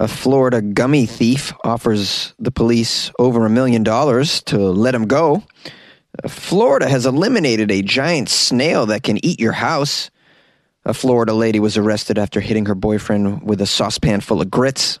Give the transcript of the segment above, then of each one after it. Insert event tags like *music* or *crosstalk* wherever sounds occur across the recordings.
A Florida gummy thief offers the police over a million dollars to let him go. Florida has eliminated a giant snail that can eat your house. A Florida lady was arrested after hitting her boyfriend with a saucepan full of grits.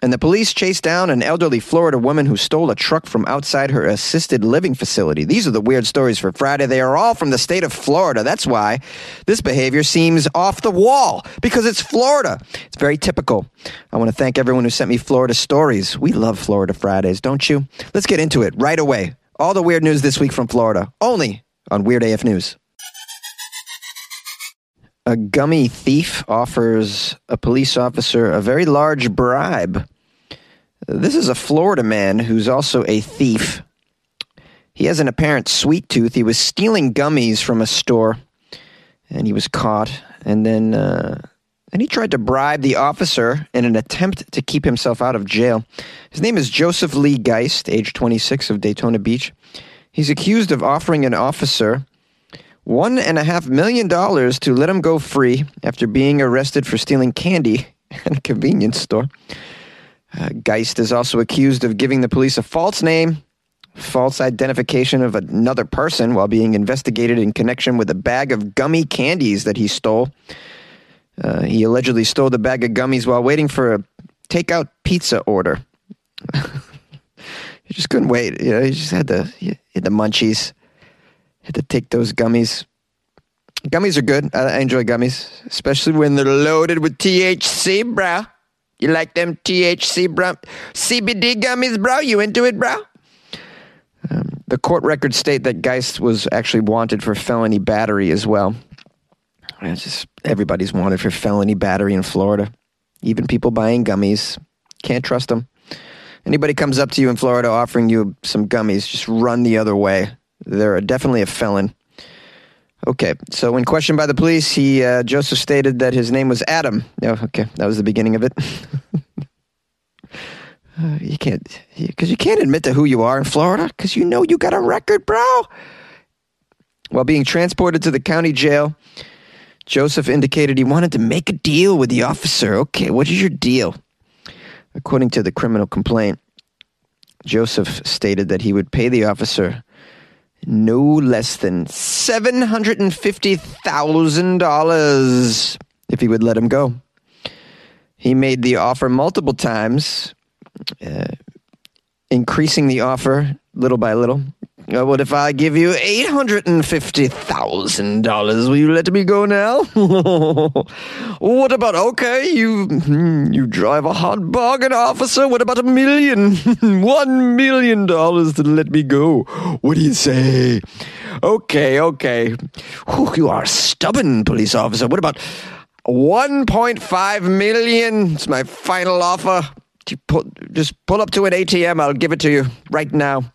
And the police chased down an elderly Florida woman who stole a truck from outside her assisted living facility. These are the weird stories for Friday. They are all from the state of Florida. That's why this behavior seems off the wall, because it's Florida. It's very typical. I want to thank everyone who sent me Florida stories. We love Florida Fridays, don't you? Let's get into it right away. All the weird news this week from Florida, only on Weird AF News. A gummy thief offers a police officer a very large bribe. This is a Florida man who's also a thief. He has an apparent sweet tooth. He was stealing gummies from a store, and he was caught. And then, uh, and he tried to bribe the officer in an attempt to keep himself out of jail. His name is Joseph Lee Geist, age 26 of Daytona Beach. He's accused of offering an officer one and a half million dollars to let him go free after being arrested for stealing candy *laughs* at a convenience store. Uh, Geist is also accused of giving the police a false name, false identification of another person while being investigated in connection with a bag of gummy candies that he stole. Uh, he allegedly stole the bag of gummies while waiting for a takeout pizza order. *laughs* he just couldn't wait. You know, he just had the he had the munchies. Had to take those gummies. Gummies are good. I, enjoy gummies, especially when they're loaded with THC, bro. You like them THC, bro? CBD gummies, bro? You into it, bro? Um, the court records state that Geist was actually wanted for felony battery as well. It's just everybody's wanted for felony battery in Florida. Even people buying gummies. Can't trust them. Anybody comes up to you in Florida offering you some gummies, just run the other way. They're definitely a felon. Okay, so when questioned by the police, he uh, Joseph stated that his name was Adam. Oh, okay, that was the beginning of it. *laughs* uh, you can't, because you can't admit to who you are in Florida, because you know you got a record, bro. While being transported to the county jail, Joseph indicated he wanted to make a deal with the officer. Okay, what is your deal? According to the criminal complaint, Joseph stated that he would pay the officer no less than $750,000 if he would let him go. He made the offer multiple times, uh, increasing the offer little by little. Uh, what if I give you $850,000? Will you let me go now? *laughs* what about, okay, you, hmm, you drive a hard bargain, officer. What about a million? *laughs* One million dollars to let me go. What do you say? Okay, okay. Whew, you are stubborn, police officer. What about 1.5 million? It's my final offer. You pull, just pull up to an ATM. I'll give it to you right now.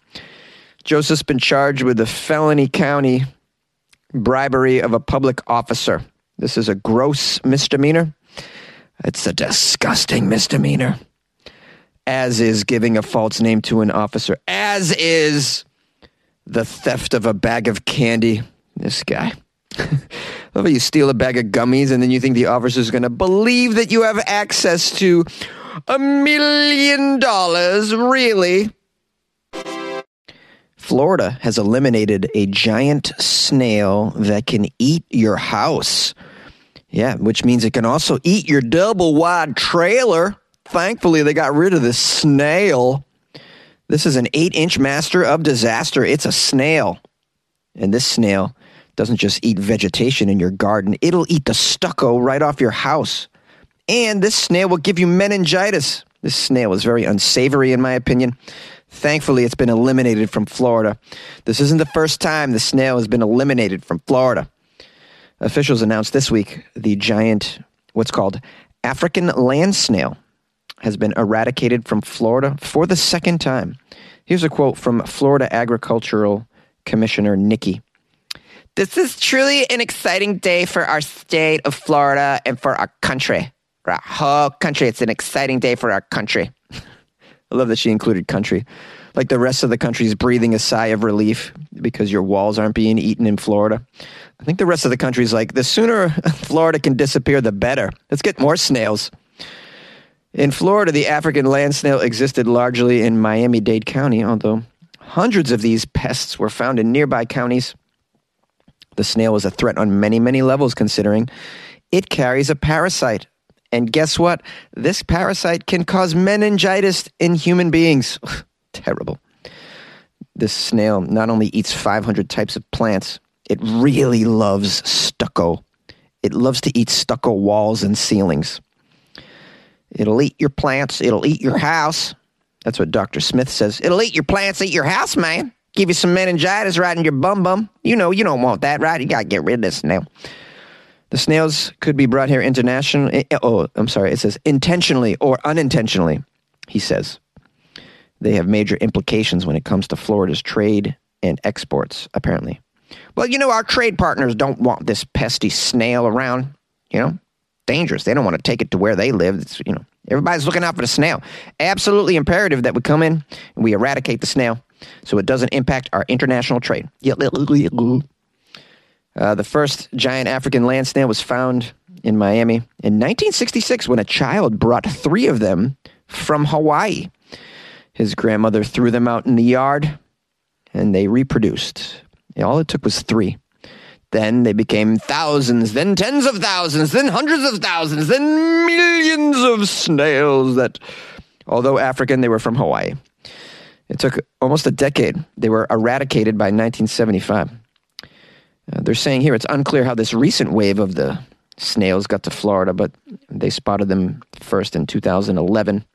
Joseph's been charged with a felony county bribery of a public officer. This is a gross misdemeanor. It's a disgusting misdemeanor. As is giving a false name to an officer. As is the theft of a bag of candy. This guy. *laughs* Love you steal a bag of gummies and then you think the officer's going to believe that you have access to a million dollars. Really? Florida has eliminated a giant snail that can eat your house. Yeah, which means it can also eat your double wide trailer. Thankfully, they got rid of the snail. This is an eight inch master of disaster. It's a snail. And this snail doesn't just eat vegetation in your garden, it'll eat the stucco right off your house. And this snail will give you meningitis. This snail is very unsavory, in my opinion. Thankfully, it's been eliminated from Florida. This isn't the first time the snail has been eliminated from Florida. Officials announced this week the giant, what's called African land snail, has been eradicated from Florida for the second time. Here's a quote from Florida Agricultural Commissioner Nikki. This is truly an exciting day for our state of Florida and for our country. For our whole country. It's an exciting day for our country. *laughs* I love that she included country. Like the rest of the country is breathing a sigh of relief because your walls aren't being eaten in Florida. I think the rest of the country is like, the sooner *laughs* Florida can disappear, the better. Let's get more snails. In Florida, the African land snail existed largely in Miami Dade County, although hundreds of these pests were found in nearby counties. The snail was a threat on many, many levels, considering it carries a parasite. And guess what? This parasite can cause meningitis in human beings. Terrible. This snail not only eats 500 types of plants, it really loves stucco. It loves to eat stucco walls and ceilings. It'll eat your plants, it'll eat your house. That's what Dr. Smith says. It'll eat your plants, eat your house, man. Give you some meningitis right in your bum bum. You know, you don't want that, right? You got to get rid of this snail. The snails could be brought here internationally. Eh, oh, I'm sorry. It says intentionally or unintentionally, he says. They have major implications when it comes to Florida's trade and exports, apparently. Well, you know, our trade partners don't want this pesty snail around. You know, dangerous. They don't want to take it to where they live. It's, you know, everybody's looking out for the snail. Absolutely imperative that we come in and we eradicate the snail so it doesn't impact our international trade. Uh, the first giant African land snail was found in Miami in 1966 when a child brought three of them from Hawaii. His grandmother threw them out in the yard and they reproduced. All it took was three. Then they became thousands, then tens of thousands, then hundreds of thousands, then millions of snails that, although African, they were from Hawaii. It took almost a decade. They were eradicated by 1975. Uh, they're saying here it's unclear how this recent wave of the snails got to Florida, but they spotted them first in 2011.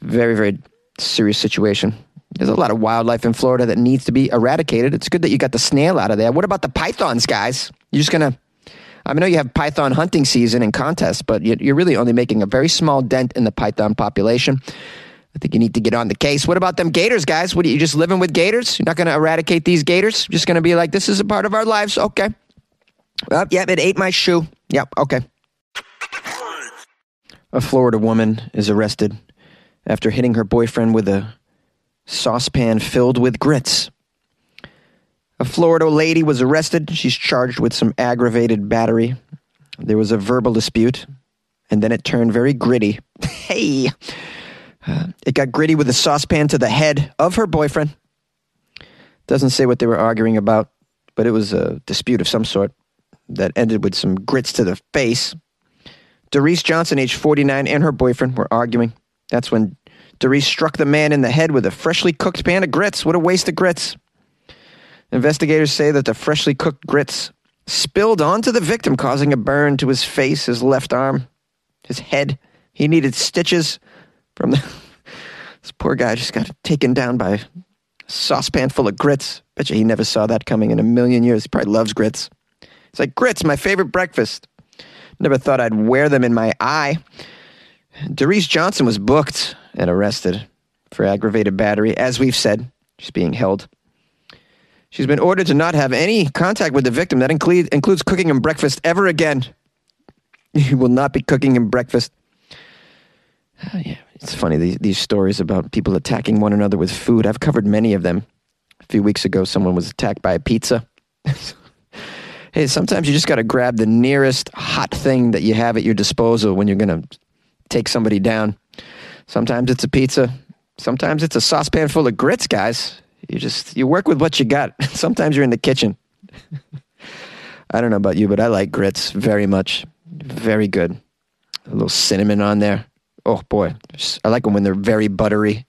Very, very serious situation. There's a lot of wildlife in Florida that needs to be eradicated. It's good that you got the snail out of there. What about the pythons, guys? You're just going to. I know you have python hunting season and contests, but you're really only making a very small dent in the python population. I think you need to get on the case. What about them gators, guys? What are you just living with gators? You're not going to eradicate these gators? You're just going to be like, this is a part of our lives? Okay. Well, yep, it ate my shoe. Yep, okay. A Florida woman is arrested after hitting her boyfriend with a saucepan filled with grits. A Florida lady was arrested. She's charged with some aggravated battery. There was a verbal dispute, and then it turned very gritty. *laughs* hey! It got gritty with a saucepan to the head of her boyfriend. Doesn't say what they were arguing about, but it was a dispute of some sort that ended with some grits to the face. Doris Johnson, age 49, and her boyfriend were arguing. That's when Doris struck the man in the head with a freshly cooked pan of grits. What a waste of grits. Investigators say that the freshly cooked grits spilled onto the victim, causing a burn to his face, his left arm, his head. He needed stitches from the. this poor guy just got taken down by a saucepan full of grits. Bet you he never saw that coming in a million years. He probably loves grits. It's like grits, my favorite breakfast. Never thought I'd wear them in my eye. Doris Johnson was booked and arrested for aggravated battery. As we've said, she's being held. She's been ordered to not have any contact with the victim. That include, includes cooking him breakfast ever again. *laughs* He will not be cooking him breakfast. *sighs* Yeah, it's funny, these, these stories about people attacking one another with food. I've covered many of them. A few weeks ago, someone was attacked by a pizza. *laughs* hey, sometimes you just got to grab the nearest hot thing that you have at your disposal when you're going to take somebody down. Sometimes it's a pizza. Sometimes it's a saucepan full of grits, guys. You just you work with what you got. *laughs* Sometimes you're in the kitchen. *laughs* I don't know about you, but I like grits very much. Very good. A little cinnamon on there. Oh boy, I like them when they're very buttery.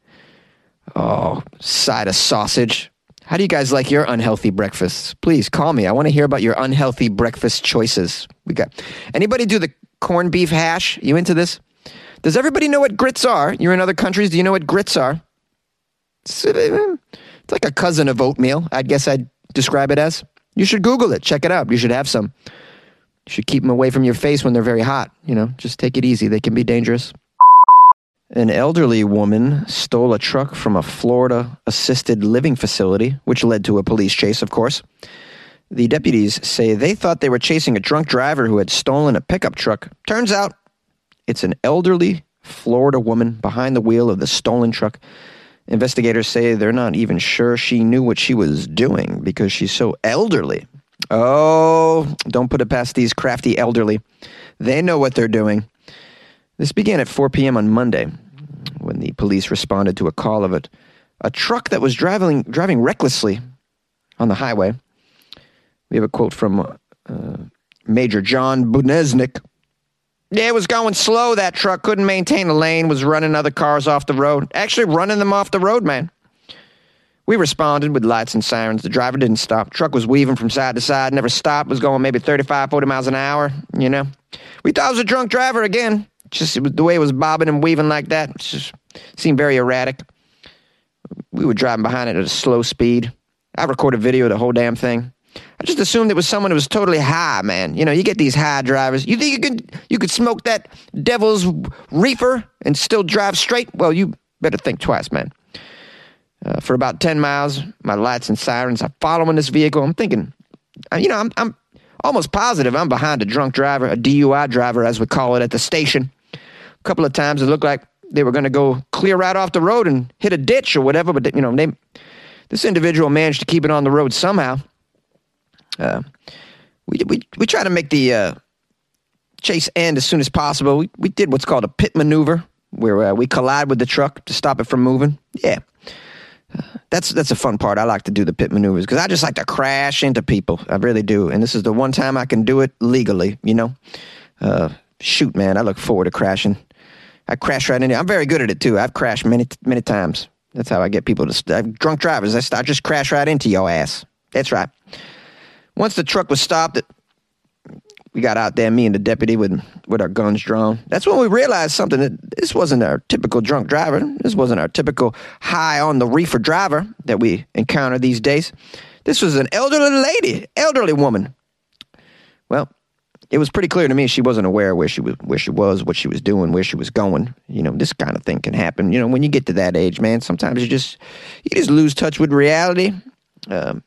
Oh, side of sausage. How do you guys like your unhealthy breakfasts? Please call me. I want to hear about your unhealthy breakfast choices. We got anybody do the corned beef hash? You into this? Does everybody know what grits are? You're in other countries. Do you know what grits are? It's, it's like a cousin of oatmeal. I guess I'd describe it as. You should Google it. Check it out. You should have some. You should keep them away from your face when they're very hot. You know, just take it easy. They can be dangerous. An elderly woman stole a truck from a Florida assisted living facility, which led to a police chase, of course. The deputies say they thought they were chasing a drunk driver who had stolen a pickup truck. Turns out it's an elderly Florida woman behind the wheel of the stolen truck. Investigators say they're not even sure she knew what she was doing because she's so elderly. Oh, don't put it past these crafty elderly. They know what they're doing. This began at 4 p.m. on Monday when the police responded to a call of it. A truck that was driving, driving recklessly on the highway. We have a quote from uh, Major John Buneznik. Yeah, it was going slow, that truck. Couldn't maintain a lane, was running other cars off the road. Actually, running them off the road, man. We responded with lights and sirens. The driver didn't stop. Truck was weaving from side to side, never stopped, was going maybe 35, 40 miles an hour, you know. We thought it was a drunk driver again. Just was, the way it was bobbing and weaving like that just seemed very erratic. We were driving behind it at a slow speed. I recorded video of the whole damn thing. I just assumed it was someone who was totally high, man. You know, you get these high drivers. You think you could you could smoke that devil's reefer and still drive straight? Well, you better think twice, man. Uh, for about ten miles, my lights and sirens are following this vehicle. I'm thinking, you know, I'm I'm almost positive I'm behind a drunk driver, a DUI driver, as we call it at the station. Couple of times it looked like they were going to go clear right off the road and hit a ditch or whatever, but you know, they this individual managed to keep it on the road somehow. Uh, we, we, we try to make the uh, chase end as soon as possible. We, we did what's called a pit maneuver, where uh, we collide with the truck to stop it from moving. Yeah. That's that's a fun part. I like to do the pit maneuvers because I just like to crash into people. I really do, and this is the one time I can do it legally. You know, uh, shoot, man, I look forward to crashing. I crash right into. I'm very good at it too. I've crashed many many times. That's how I get people to st- drunk drivers. I, start, just crash right into your ass. That's right. Once the truck was stopped, we got out there, me and the deputy with with our guns drawn. That's when we realized something that this wasn't our typical drunk driver. This wasn't our typical high on the reefer driver that we encounter these days. This was an elderly lady, elderly woman. Well, it was pretty clear to me she wasn't aware where she was, where she was, what she was doing, where she was going. You know, this kind of thing can happen. You know, when you get to that age, man, sometimes you just you just lose touch with reality. Um,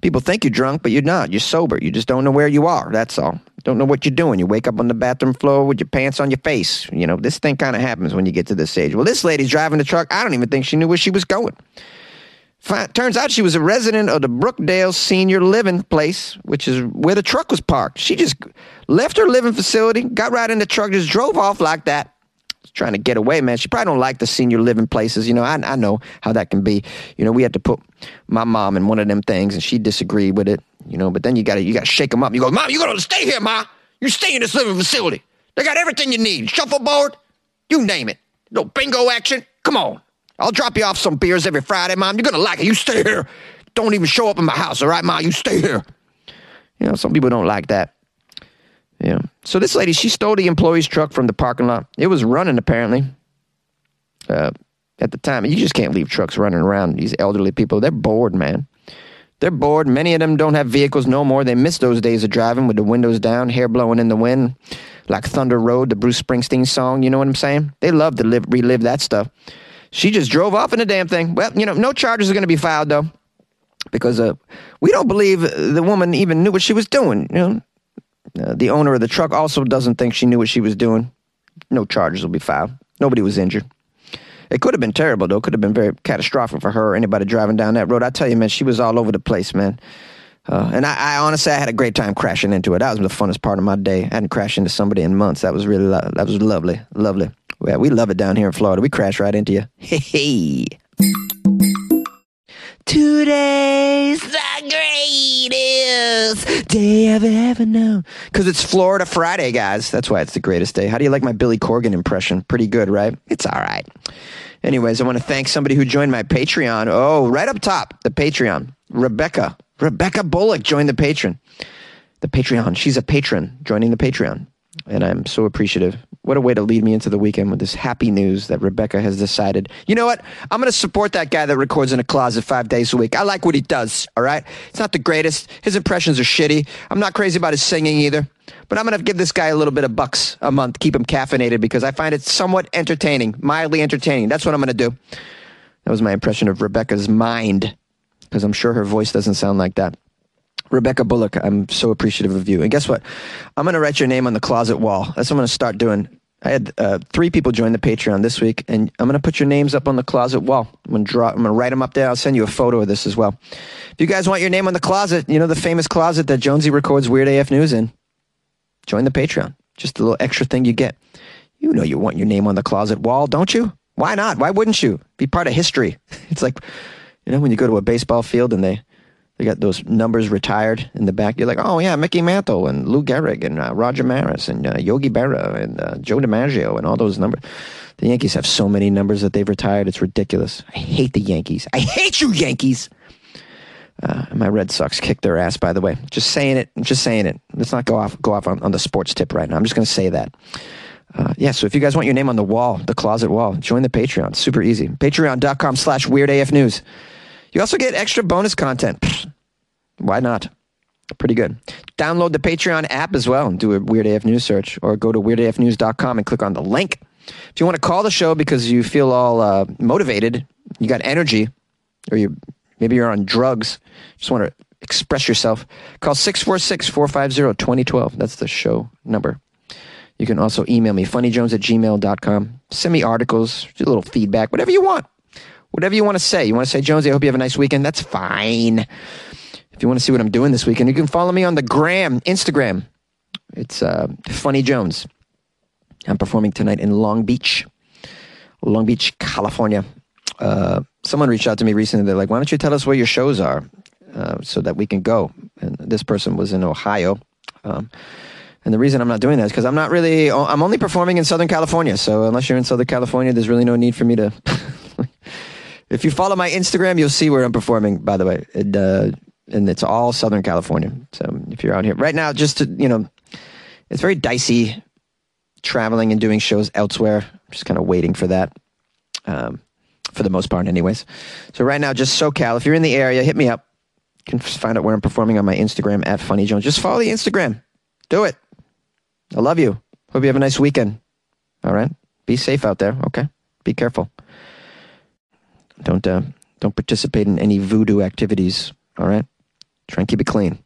people think you're drunk, but you're not. You're sober. You just don't know where you are. That's all. Don't know what you're doing. You wake up on the bathroom floor with your pants on your face. You know, this thing kind of happens when you get to this age. Well, this lady's driving the truck. I don't even think she knew where she was going. Turns out she was a resident of the Brookdale Senior Living Place, which is where the truck was parked. She just left her living facility, got right in the truck, just drove off like that. Trying to get away, man. She probably don't like the senior living places. You know, I, I know how that can be. You know, we had to put my mom in one of them things, and she disagreed with it. You know, but then you got to you got to shake them up. You go, Mom, you got to stay here, Ma. You stay in this living facility. They got everything you need. Shuffleboard, you name it. No bingo action. Come on. I'll drop you off some beers every Friday, Mom. You're going to like it. You stay here. Don't even show up in my house, all right, Mom? You stay here. You know, some people don't like that. Yeah. So this lady, she stole the employee's truck from the parking lot. It was running, apparently. Uh, at the time, you just can't leave trucks running around. These elderly people, they're bored, man. They're bored. Many of them don't have vehicles no more. They miss those days of driving with the windows down, hair blowing in the wind, like Thunder Road, the Bruce Springsteen song. You know what I'm saying? They love to live, relive that stuff. She just drove off in the damn thing. Well, you know, no charges are going to be filed though, because uh, we don't believe the woman even knew what she was doing. You know, uh, the owner of the truck also doesn't think she knew what she was doing. No charges will be filed. Nobody was injured. It could have been terrible though. Could have been very catastrophic for her or anybody driving down that road. I tell you, man, she was all over the place, man. Uh, and I, I, honestly, I had a great time crashing into it. That was the funnest part of my day. I hadn't crashed into somebody in months. That was really, lo- that was lovely, lovely. Yeah, we love it down here in Florida. We crash right into you. Hey, hey. Today's the greatest day I've ever known. Because it's Florida Friday, guys. That's why it's the greatest day. How do you like my Billy Corgan impression? Pretty good, right? It's all right. Anyways, I want to thank somebody who joined my Patreon. Oh, right up top, the Patreon. Rebecca. Rebecca Bullock joined the patron. The Patreon. She's a patron joining the Patreon. And I'm so appreciative. What a way to lead me into the weekend with this happy news that Rebecca has decided. You know what? I'm going to support that guy that records in a closet five days a week. I like what he does, all right? It's not the greatest. His impressions are shitty. I'm not crazy about his singing either. But I'm going to give this guy a little bit of bucks a month, keep him caffeinated because I find it somewhat entertaining, mildly entertaining. That's what I'm going to do. That was my impression of Rebecca's mind because I'm sure her voice doesn't sound like that. Rebecca Bullock, I'm so appreciative of you. And guess what? I'm going to write your name on the closet wall. That's what I'm going to start doing. I had uh, three people join the Patreon this week, and I'm going to put your names up on the closet wall. I'm going to draw. I'm going to write them up there. I'll send you a photo of this as well. If you guys want your name on the closet, you know the famous closet that Jonesy records Weird AF News in. Join the Patreon. Just a little extra thing you get. You know you want your name on the closet wall, don't you? Why not? Why wouldn't you? Be part of history. *laughs* It's like, you know, when you go to a baseball field and they they got those numbers retired in the back. You're like, oh yeah, Mickey Mantle and Lou Gehrig and uh, Roger Maris and uh, Yogi Berra and uh, Joe DiMaggio and all those numbers. The Yankees have so many numbers that they've retired. It's ridiculous. I hate the Yankees. I hate you, Yankees. Uh, my Red Sox kicked their ass, by the way. Just saying it. Just saying it. Let's not go off go off on, on the sports tip right now. I'm just going to say that. Uh, yeah, so if you guys want your name on the wall, the closet wall, join the Patreon. Super easy. Patreon.com slash weirdafnews. You also get extra bonus content. *sniffs* Why not? Pretty good. Download the Patreon app as well and do a Weird AF News search or go to weirdafnews.com and click on the link. If you want to call the show because you feel all uh, motivated, you got energy, or you maybe you're on drugs, just want to express yourself, call 646 450 2012. That's the show number. You can also email me, funnyjones at gmail.com. Send me articles, do a little feedback, whatever you want. Whatever you want to say. You want to say, Jonesy, I hope you have a nice weekend? That's fine. If you want to see what I'm doing this weekend, you can follow me on the gram, Instagram. It's uh, Funny Jones. I'm performing tonight in Long Beach, Long Beach, California. Uh, someone reached out to me recently. They're like, why don't you tell us where your shows are uh, so that we can go? And this person was in Ohio. Um, and the reason I'm not doing that is because I'm not really, I'm only performing in Southern California. So unless you're in Southern California, there's really no need for me to. *laughs* if you follow my Instagram, you'll see where I'm performing, by the way. It, uh, and it's all Southern California. So if you're out here right now, just to, you know, it's very dicey traveling and doing shows elsewhere. I'm just kind of waiting for that. Um, for the most part, anyways. So right now, just SoCal. If you're in the area, hit me up. You can find out where I'm performing on my Instagram at Funny Jones. Just follow the Instagram. Do it. I love you. Hope you have a nice weekend. All right. Be safe out there. Okay. Be careful. Don't uh, don't participate in any voodoo activities. All right. Try and keep it clean.